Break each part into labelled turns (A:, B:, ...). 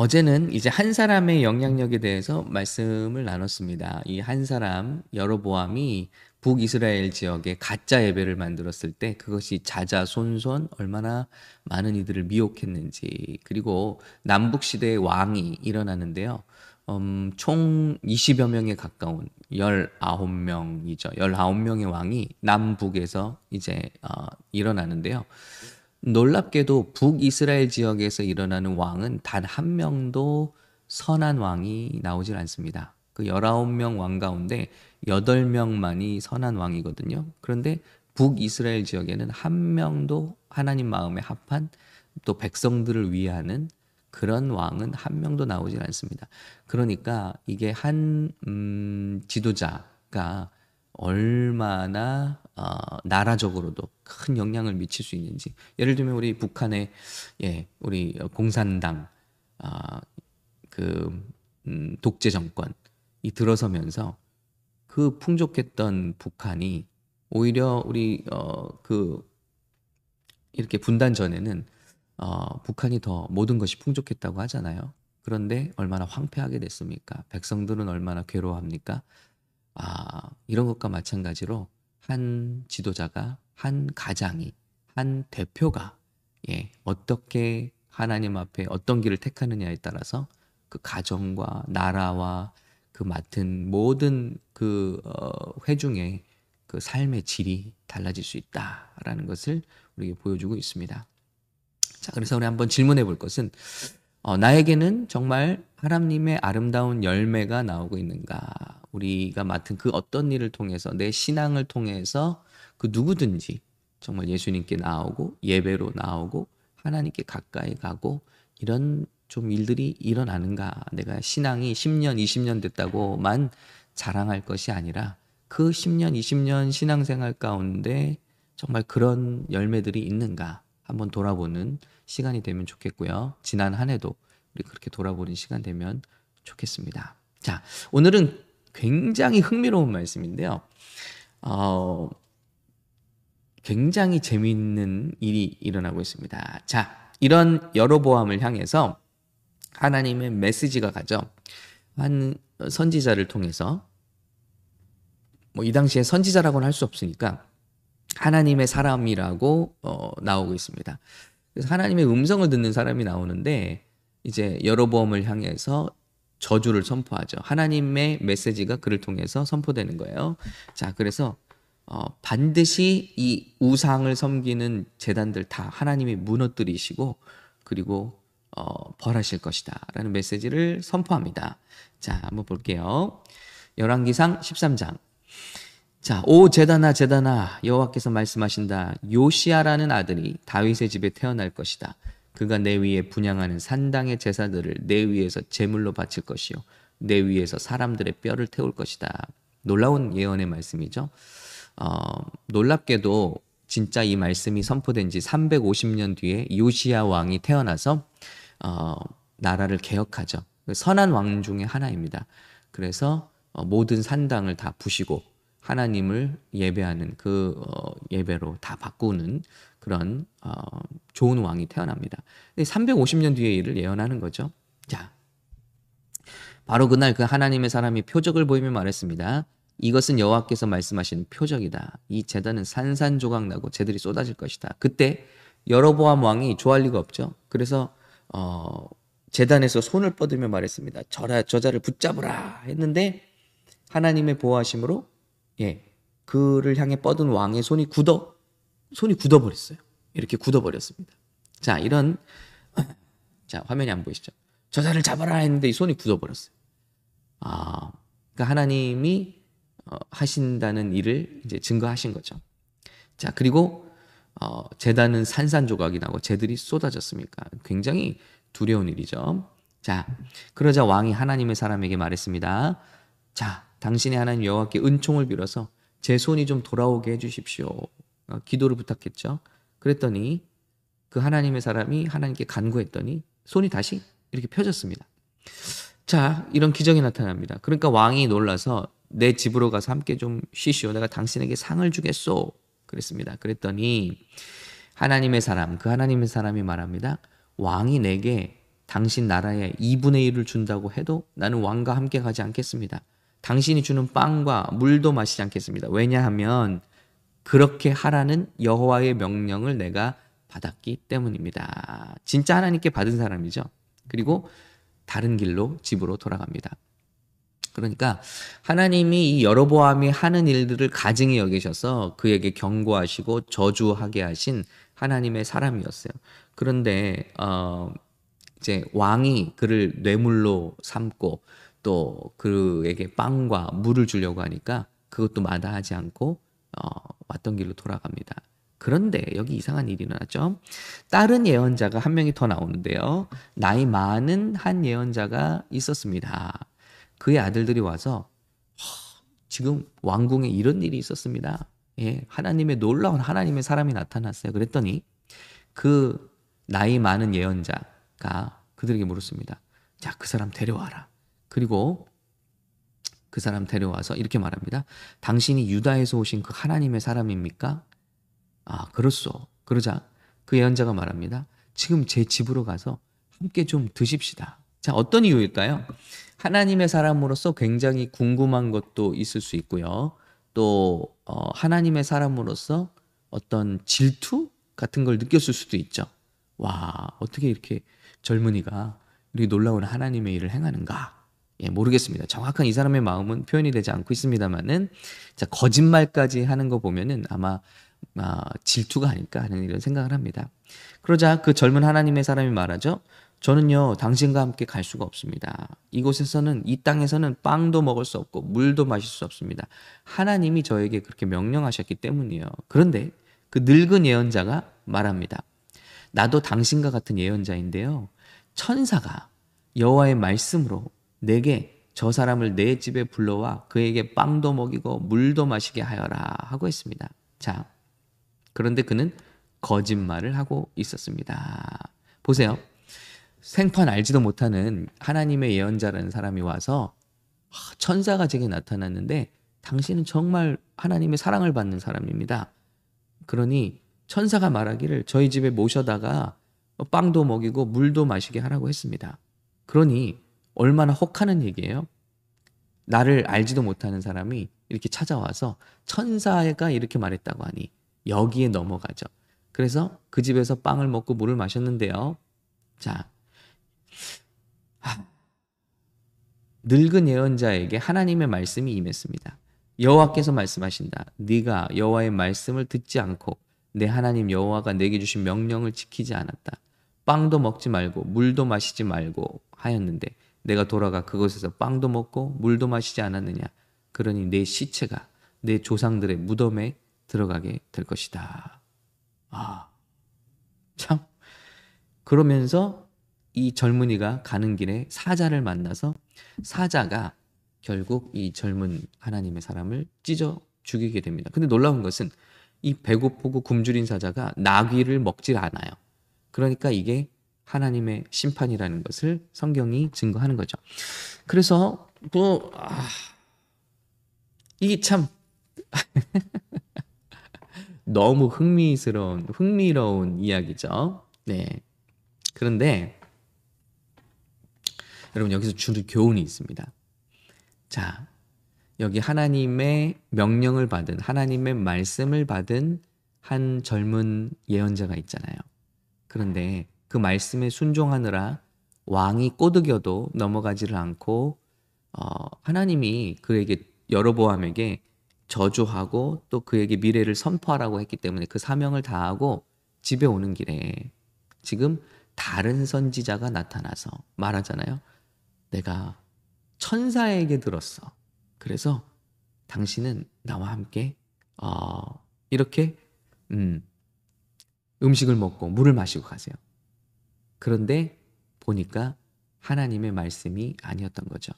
A: 어제는 이제 한 사람의 영향력에 대해서 말씀을 나눴습니다. 이 한 사람 여로보암이 북이스라엘 지역에 가짜 예배를 만들었을 때 그것이 자자손손 얼마나 많은 이들을 미혹했는지 그리고 남북 시대의 왕이 일어나는데요. 음, 총 20여 명에 가까운 19명이죠. 19명의 왕이 남북에서 이제 어, 일어나는데요. 놀랍게도 북이스라엘 지역에서 일어나는 왕은 단 한 명도 선한 왕이 나오질 않습니다. 그 19명 왕 가운데 8명만이 선한 왕이거든요. 그런데 북이스라엘 지역에는 한 명도 하나님 마음에 합한 또 백성들을 위하는 그런 왕은 한 명도 나오질 않습니다. 그러니까 이게 한 음, 지도자가 얼마나 어, 나라적으로도 큰 영향을 미칠 수 있는지 예를 들면 우리 북한의 예 우리 공산당 아, 그 음, 독재 정권이 들어서면서 그 풍족했던 북한이 오히려 우리 어, 그 이렇게 분단 전에는 어, 북한이 더 모든 것이 풍족했다고 하잖아요. 그런데 얼마나 황폐하게 됐습니까? 백성들은 얼마나 괴로워합니까? 아, 이런 것과 마찬가지로 한 지도자가, 한 가장이, 한 대표가 예, 어떻게 하나님 앞에 어떤 길을 택하느냐에 따라서 그 가정과 나라와 그 맡은 모든 그 어, 회중의 그 삶의 질이 달라질 수 있다라는 것을 우리에게 보여주고 있습니다. 자, 그래서 우리 한번 질문해 볼 것은 어, 나에게는 정말 하나님의 아름다운 열매가 나오고 있는가? 우리가 맡은 그 어떤 일을 통해서 내 신앙을 통해서 그 누구든지 정말 예수님께 나오고 예배로 나오고 하나님께 가까이 가고 이런 좀 일들이 일어나는가? 내가 신앙이 10년, 20년 됐다고만 자랑할 것이 아니라 그 10년, 20년 신앙생활 가운데 정말 그런 열매들이 있는가? 한번 돌아보는 시간이 되면 좋겠고요. 지난 한 해도 우리 그렇게 돌아보는 시간 되면 좋겠습니다. 자, 오늘은 굉장히 흥미로운 말씀인데요. 어, 굉장히 재미있는 일이 일어나고 있습니다. 자, 이런 여로보암을 향해서 하나님의 메시지가 가죠. 한 선지자를 통해서 뭐 이 당시에 선지자라고는 할 수 없으니까 하나님의 사람이라고 어, 나오고 있습니다. 그래서 하나님의 음성을 듣는 사람이 나오는데 이제 여로보암을 향해서 저주를 선포하죠. 하나님의 메시지가 그를 통해서 선포되는 거예요. 자, 그래서 어, 반드시 이 우상을 섬기는 재단들 다 하나님이 무너뜨리시고 그리고 어, 벌하실 것이다라는 메시지를 선포합니다. 자, 한번 볼게요. 열왕기상 13장 자, 오 제다나 제다나 여호와께서 말씀하신다. 요시아라는 아들이 다윗의 집에 태어날 것이다. 그가 내 위에 분양하는 산당의 제사들을 내 위에서 제물로 바칠 것이요 내 위에서 사람들의 뼈를 태울 것이다. 놀라운 예언의 말씀이죠. 어, 놀랍게도 진짜 이 말씀이 선포된 지 350년 뒤에 요시아 왕이 태어나서 어, 나라를 개혁하죠. 선한 왕 중에 하나입니다. 그래서 어, 모든 산당을 다 부시고 하나님을 예배하는 그 어, 예배로 다 바꾸는 그런 어, 좋은 왕이 태어납니다. 350년 뒤의 일을 예언하는 거죠. 자, 바로 그날 그 하나님의 사람이 표적을 보이며 말했습니다. 이것은 여호와께서 말씀하신 표적이다. 이 재단은 산산조각 나고 재들이 쏟아질 것이다. 그때 여로보암 왕이 좋아할 리가 없죠. 그래서 어, 재단에서 손을 뻗으며 말했습니다. 저라 저자를 붙잡으라 했는데 하나님의 보호하심으로 예, 그를 향해 뻗은 왕의 손이 굳어 손이 굳어버렸어요. 이렇게 굳어버렸습니다. 자, 이런 자 화면이 안 보이시죠? 저자를 잡아라 했는데 이 손이 굳어버렸어요. 아, 그러니까 하나님이 어, 하신다는 일을 이제 증거하신 거죠. 자, 그리고 어, 재단은 산산조각이 나고 재들이 쏟아졌습니까? 굉장히 두려운 일이죠. 자, 그러자 왕이 하나님의 사람에게 말했습니다. 자, 당신의 하나님 여호와께 은총을 빌어서 제 손이 좀 돌아오게 해주십시오. 어, 기도를 부탁했죠. 그랬더니 그 하나님의 사람이 하나님께 간구했더니 손이 다시 이렇게 펴졌습니다. 자, 이런 기적이 나타납니다. 그러니까 왕이 놀라서 내 집으로 가서 함께 좀 쉬시오. 내가 당신에게 상을 주겠소. 그랬습니다. 그랬더니 하나님의 사람, 그 하나님의 사람이 말합니다. 왕이 내게 당신 나라에 2분의 1을 준다고 해도 나는 왕과 함께 가지 않겠습니다. 당신이 주는 빵과 물도 마시지 않겠습니다. 왜냐하면 그렇게 하라는 여호와의 명령을 내가 받았기 때문입니다. 진짜 하나님께 받은 사람이죠. 그리고 다른 길로 집으로 돌아갑니다. 그러니까 하나님이 이 여로보암이 하는 일들을 가증히 여기셔서 그에게 경고하시고 저주하게 하신 하나님의 사람이었어요. 그런데 어 이제 왕이 그를 뇌물로 삼고 또 그에게 빵과 물을 주려고 하니까 그것도 마다하지 않고 어 왔던 길로 돌아갑니다. 그런데 여기 이상한 일이 일어났죠. 다른 예언자가 한 명이 더 나오는데요. 나이 많은 한 예언자가 있었습니다. 그의 아들들이 와서 지금 왕궁에 이런 일이 있었습니다. 예, 하나님의 놀라운 하나님의 사람이 나타났어요. 그랬더니 그 나이 많은 예언자가 그들에게 물었습니다. 자, 그 사람 데려와라. 그리고 그 사람 데려와서 이렇게 말합니다. 당신이 유다에서 오신 그 하나님의 사람입니까? 아, 그렇소. 그러자 그 예언자가 말합니다. 지금 제 집으로 가서 함께 좀 드십시다. 자, 어떤 이유일까요? 하나님의 사람으로서 굉장히 궁금한 것도 있을 수 있고요. 또 어, 하나님의 사람으로서 어떤 질투 같은 걸 느꼈을 수도 있죠. 와, 어떻게 이렇게 젊은이가 이렇게 놀라운 하나님의 일을 행하는가? 예, 모르겠습니다. 정확한 이 사람의 마음은 표현이 되지 않고 있습니다만은 자, 거짓말까지 하는 거 보면은 아마 아, 질투가 아닐까 하는 이런 생각을 합니다. 그러자 그 젊은 하나님의 사람이 말하죠. 저는요, 당신과 함께 갈 수가 없습니다. 이곳에서는, 이 땅에서는 빵도 먹을 수 없고, 물도 마실 수 없습니다. 하나님이 저에게 그렇게 명령하셨기 때문이에요. 그런데 그 늙은 예언자가 말합니다. 나도 당신과 같은 예언자인데요. 천사가 여호와의 말씀으로 내게 저 사람을 내 집에 불러와 그에게 빵도 먹이고 물도 마시게 하여라 하고 했습니다. 자, 그런데 그는 거짓말을 하고 있었습니다. 보세요. 생판 알지도 못하는 하나님의 예언자라는 사람이 와서 천사가 제게 나타났는데 당신은 정말 하나님의 사랑을 받는 사람입니다. 그러니 천사가 말하기를 저희 집에 모셔다가 빵도 먹이고 물도 마시게 하라고 했습니다. 그러니 얼마나 혹하는 얘기예요? 나를 알지도 못하는 사람이 이렇게 찾아와서 천사가 이렇게 말했다고 하니 여기에 넘어가죠. 그래서 그 집에서 빵을 먹고 물을 마셨는데요. 자, 늙은 예언자에게 하나님의 말씀이 임했습니다. 여호와께서 말씀하신다. 네가 여호와의 말씀을 듣지 않고 내 하나님 여호와가 내게 주신 명령을 지키지 않았다. 빵도 먹지 말고 물도 마시지 말고 하였는데 내가 돌아가 그곳에서 빵도 먹고 물도 마시지 않았느냐. 그러니 내 시체가 내 조상들의 무덤에 들어가게 될 것이다. 아, 참. 그러면서 이 젊은이가 가는 길에 사자를 만나서 사자가 결국 이 젊은 하나님의 사람을 찢어 죽이게 됩니다. 근데 놀라운 것은 이 배고프고 굶주린 사자가 나귀를 먹질 않아요. 그러니까 이게 하나님의 심판이라는 것을 성경이 증거하는 거죠. 그래서 뭐 아, 이게 참 너무 흥미스러운 흥미로운 이야기죠. 네. 그런데 여러분 여기서 주는 교훈이 있습니다. 자, 여기 하나님의 명령을 받은 하나님의 말씀을 받은 한 젊은 예언자가 있잖아요. 그런데 그 말씀에 순종하느라 왕이 꼬드겨도 넘어가지를 않고 어, 하나님이 그에게 여로보암에게 저주하고 또 그에게 미래를 선포하라고 했기 때문에 그 사명을 다하고 집에 오는 길에 지금 다른 선지자가 나타나서 말하잖아요. 내가 천사에게 들었어. 그래서 당신은 나와 함께 어, 이렇게 음, 음식을 먹고 물을 마시고 가세요. 그런데 보니까 하나님의 말씀이 아니었던 거죠.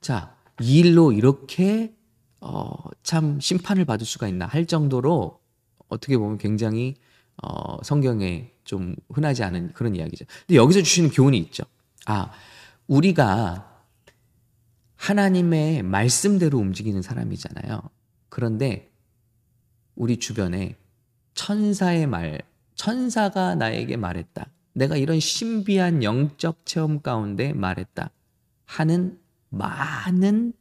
A: 자, 이 일로 이렇게 어, 참 심판을 받을 수가 있나 할 정도로 어떻게 보면 굉장히 어, 성경에 좀 흔하지 않은 그런 이야기죠. 근데 여기서 주시는 교훈이 있죠. 아, 우리가 하나님의 말씀대로 움직이는 사람이잖아요. 그런데 우리 주변에 천사의 말, 천사가 나에게 말했다. 내가 이런 신비한 영적 체험 가운데 말했다 하는 많은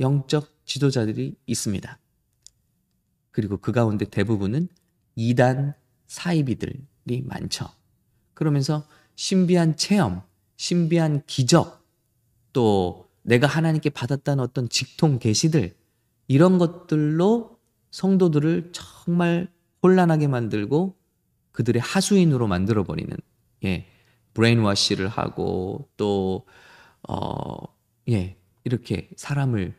A: 영적 지도자들이 있습니다. 그리고 그 가운데 대부분은 이단 사이비들이 많죠. 그러면서 신비한 체험, 신비한 기적, 또 내가 하나님께 받았다는 어떤 직통 계시들 이런 것들로 성도들을 정말 혼란하게 만들고 그들의 하수인으로 만들어 버리는 예. 브레인워시를 하고 또 어, 예. 이렇게 사람을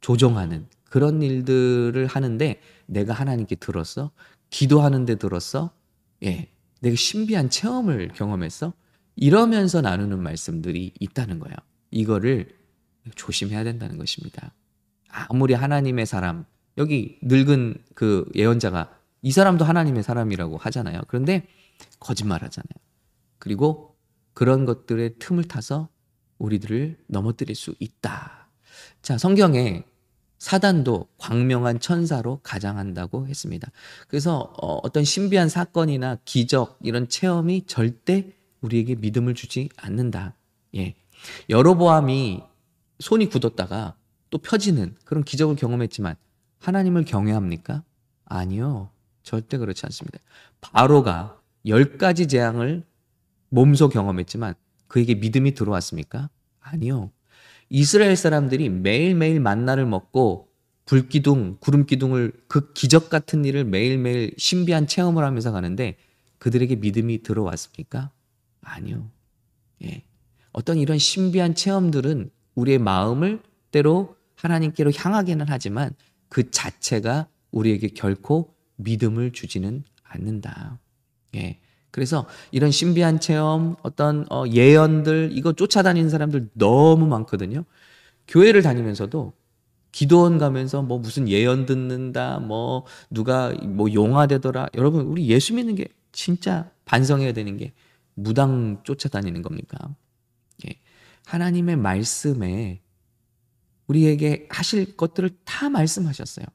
A: 조종하는 그런 일들을 하는데 내가 하나님께 들었어? 기도하는데 들었어? 예. 내가 신비한 체험을 경험했어? 이러면서 나누는 말씀들이 있다는 거예요. 이거를 조심해야 된다는 것입니다. 아무리 하나님의 사람, 여기 늙은 그 예언자가 이 사람도 하나님의 사람이라고 하잖아요. 그런데 거짓말 하잖아요. 그리고 그런 것들의 틈을 타서 우리들을 넘어뜨릴 수 있다. 자, 성경에 사단도 광명한 천사로 가장한다고 했습니다. 그래서 어, 어떤 신비한 사건이나 기적 이런 체험이 절대 우리에게 믿음을 주지 않는다. 예. 여로보암이 손이 굳었다가 또 펴지는 그런 기적을 경험했지만 하나님을 경외합니까? 아니요. 절대 그렇지 않습니다. 바로가 열 가지 재앙을 몸소 경험했지만 그에게 믿음이 들어왔습니까? 아니요. 이스라엘 사람들이 매일매일 만나를 먹고 불기둥, 구름기둥을 그 기적 같은 일을 매일매일 신비한 체험을 하면서 가는데 그들에게 믿음이 들어왔습니까? 아니요. 예. 어떤 이런 신비한 체험들은 우리의 마음을 때로 하나님께로 향하기는 하지만 그 자체가 우리에게 결코 믿음을 주지는 않는다. 예. 그래서 이런 신비한 체험, 어떤 어, 예언들 이거 쫓아다니는 사람들 너무 많거든요. 교회를 다니면서도 기도원 가면서 뭐 무슨 예언 듣는다, 뭐 누가 뭐 용화되더라. 여러분 우리 예수 믿는 게 진짜 반성해야 되는 게 무당 쫓아다니는 겁니까? 예. 하나님의 말씀에 우리에게 하실 것들을 다 말씀하셨어요.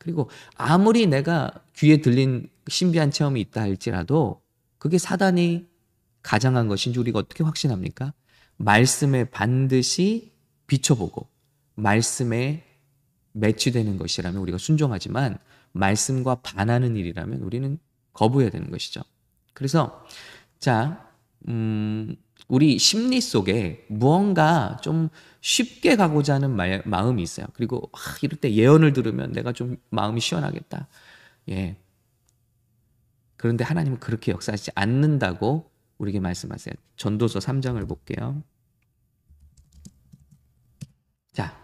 A: 그리고 아무리 내가 귀에 들린 신비한 체험이 있다 할지라도 그게 사단이 가장한 것인지 우리가 어떻게 확신합니까? 말씀에 반드시 비춰보고 말씀에 매치되는 것이라면 우리가 순종하지만 말씀과 반하는 일이라면 우리는 거부해야 되는 것이죠. 그래서 자, 음, 우리 심리 속에 무언가 좀 쉽게 가고자 하는 마, 마음이 있어요. 그리고 아, 이럴 때 예언을 들으면 내가 좀 마음이 시원하겠다. 예. 그런데 하나님은 그렇게 역사하지 않는다고 우리에게 말씀하세요. 전도서 3장을 볼게요. 자,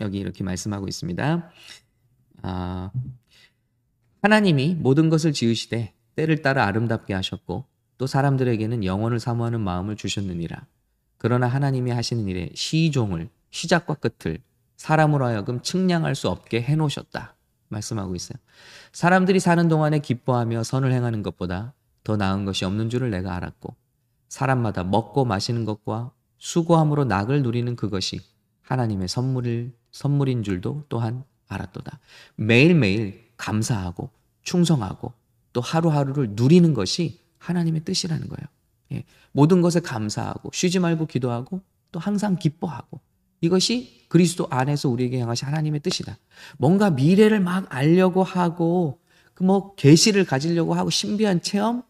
A: 여기 이렇게 말씀하고 있습니다. 아, 하나님이 모든 것을 지으시되 때를 따라 아름답게 하셨고 또 사람들에게는 영혼을 사모하는 마음을 주셨느니라. 그러나 하나님이 하시는 일에 시종을 시작과 끝을 사람으로 하여금 측량할 수 없게 해 놓으셨다. 말씀하고 있어요. 사람들이 사는 동안에 기뻐하며 선을 행하는 것보다 더 나은 것이 없는 줄을 내가 알았고 사람마다 먹고 마시는 것과 수고함으로 낙을 누리는 그것이 하나님의 선물을 선물인 줄도 또한 알았도다. 매일매일 감사하고 충성하고 또 하루하루를 누리는 것이 하나님의 뜻이라는 거예요. 예. 모든 것에 감사하고 쉬지 말고 기도하고 또 항상 기뻐하고 이것이 그리스도 안에서 우리에게 향하신 하나님의 뜻이다. 뭔가 미래를 막 알려고 하고 그 뭐 계시를 가지려고 하고 신비한 체험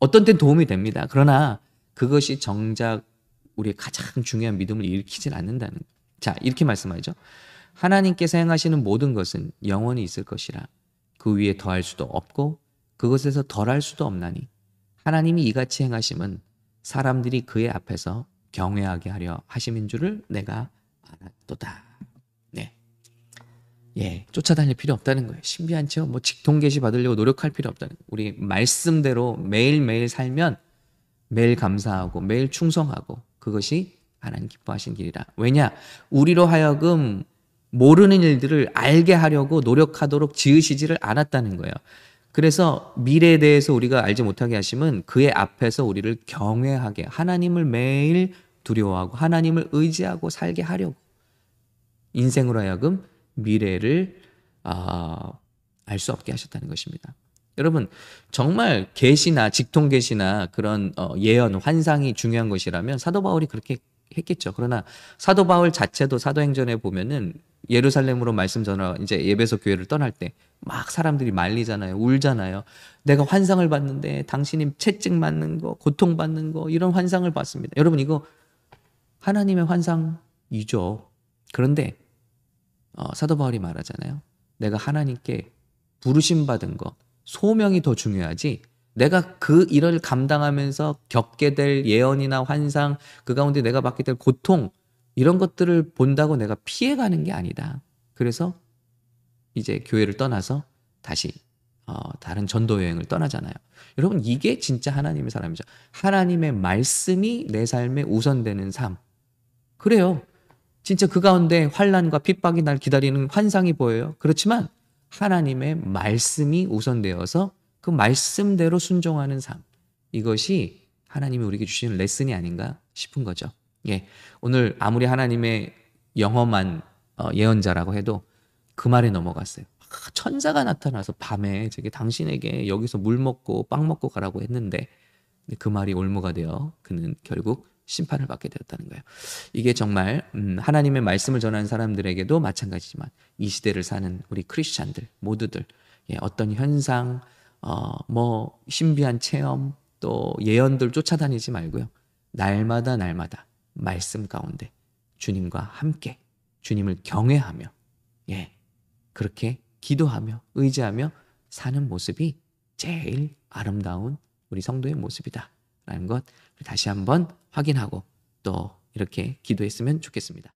A: 어떤 땐 도움이 됩니다. 그러나 그것이 정작 우리의 가장 중요한 믿음을 일으키질 않는다는. 자, 이렇게 말씀하죠. 하나님께서 행하시는 모든 것은 영원히 있을 것이라 그 위에 더할 수도 없고 그것에서 덜할 수도 없나니 하나님이 이같이 행하심은 사람들이 그의 앞에서 경외하게 하려 하심인 줄을 내가 알았도다. 네. 예, 쫓아다닐 필요 없다는 거예요. 신비한 체험, 뭐 직통 계시 받으려고 노력할 필요 없다는 거예요. 우리 말씀대로 매일매일 살면 매일 감사하고 매일 충성하고 그것이 하나님 기뻐하신 길이라. 왜냐? 우리로 하여금 모르는 일들을 알게 하려고 노력하도록 지으시지를 않았다는 거예요. 그래서 미래에 대해서 우리가 알지 못하게 하심은 그의 앞에서 우리를 경외하게 하나님을 매일 두려워하고 하나님을 의지하고 살게 하려고 인생으로 하여금 미래를 아, 알 수 없게 하셨다는 것입니다. 여러분 정말 계시나 직통 계시나 그런 어, 예언 환상이 중요한 것이라면 사도 바울이 그렇게 했겠죠. 그러나 사도 바울 자체도 사도행전에 보면은 예루살렘으로 말씀 전하 이제 예배소 교회를 떠날 때 막 사람들이 말리잖아요. 울잖아요. 내가 환상을 봤는데 당신이 채찍 맞는 거, 고통 받는 거 이런 환상을 봤습니다. 여러분 이거 하나님의 환상이죠. 그런데 어, 사도 바울이 말하잖아요. 내가 하나님께 부르심 받은 거, 소명이 더 중요하지. 내가 그 일을 감당하면서 겪게 될 예언이나 환상, 그 가운데 내가 받게 될 고통, 이런 것들을 본다고 내가 피해가는 게 아니다. 그래서 이제 교회를 떠나서 다시 어, 다른 전도 여행을 떠나잖아요. 여러분 이게 진짜 하나님의 사람이죠. 하나님의 말씀이 내 삶에 우선되는 삶. 그래요. 진짜 그 가운데 환란과 핍박이 날 기다리는 환상이 보여요. 그렇지만 하나님의 말씀이 우선되어서 그 말씀대로 순종하는 삶. 이것이 하나님이 우리에게 주시는 레슨이 아닌가 싶은 거죠. 예. 오늘 아무리 하나님의 영험한 어, 예언자라고 해도 그 말에 넘어갔어요. 아, 천사가 나타나서 밤에 저게 당신에게 여기서 물 먹고 빵 먹고 가라고 했는데 그 말이 올무가 되어 그는 결국 심판을 받게 되었다는 거예요. 이게 정말 음, 하나님의 말씀을 전하는 사람들에게도 마찬가지지만 이 시대를 사는 우리 크리스찬들 모두들 예, 어떤 현상, 어, 뭐 신비한 체험 또 예언들 쫓아다니지 말고요. 날마다 날마다 말씀 가운데 주님과 함께 주님을 경외하며 예 그렇게 기도하며 의지하며 사는 모습이 제일 아름다운 우리 성도의 모습이다라는 것 다시 한번 확인하고 또 이렇게 기도했으면 좋겠습니다.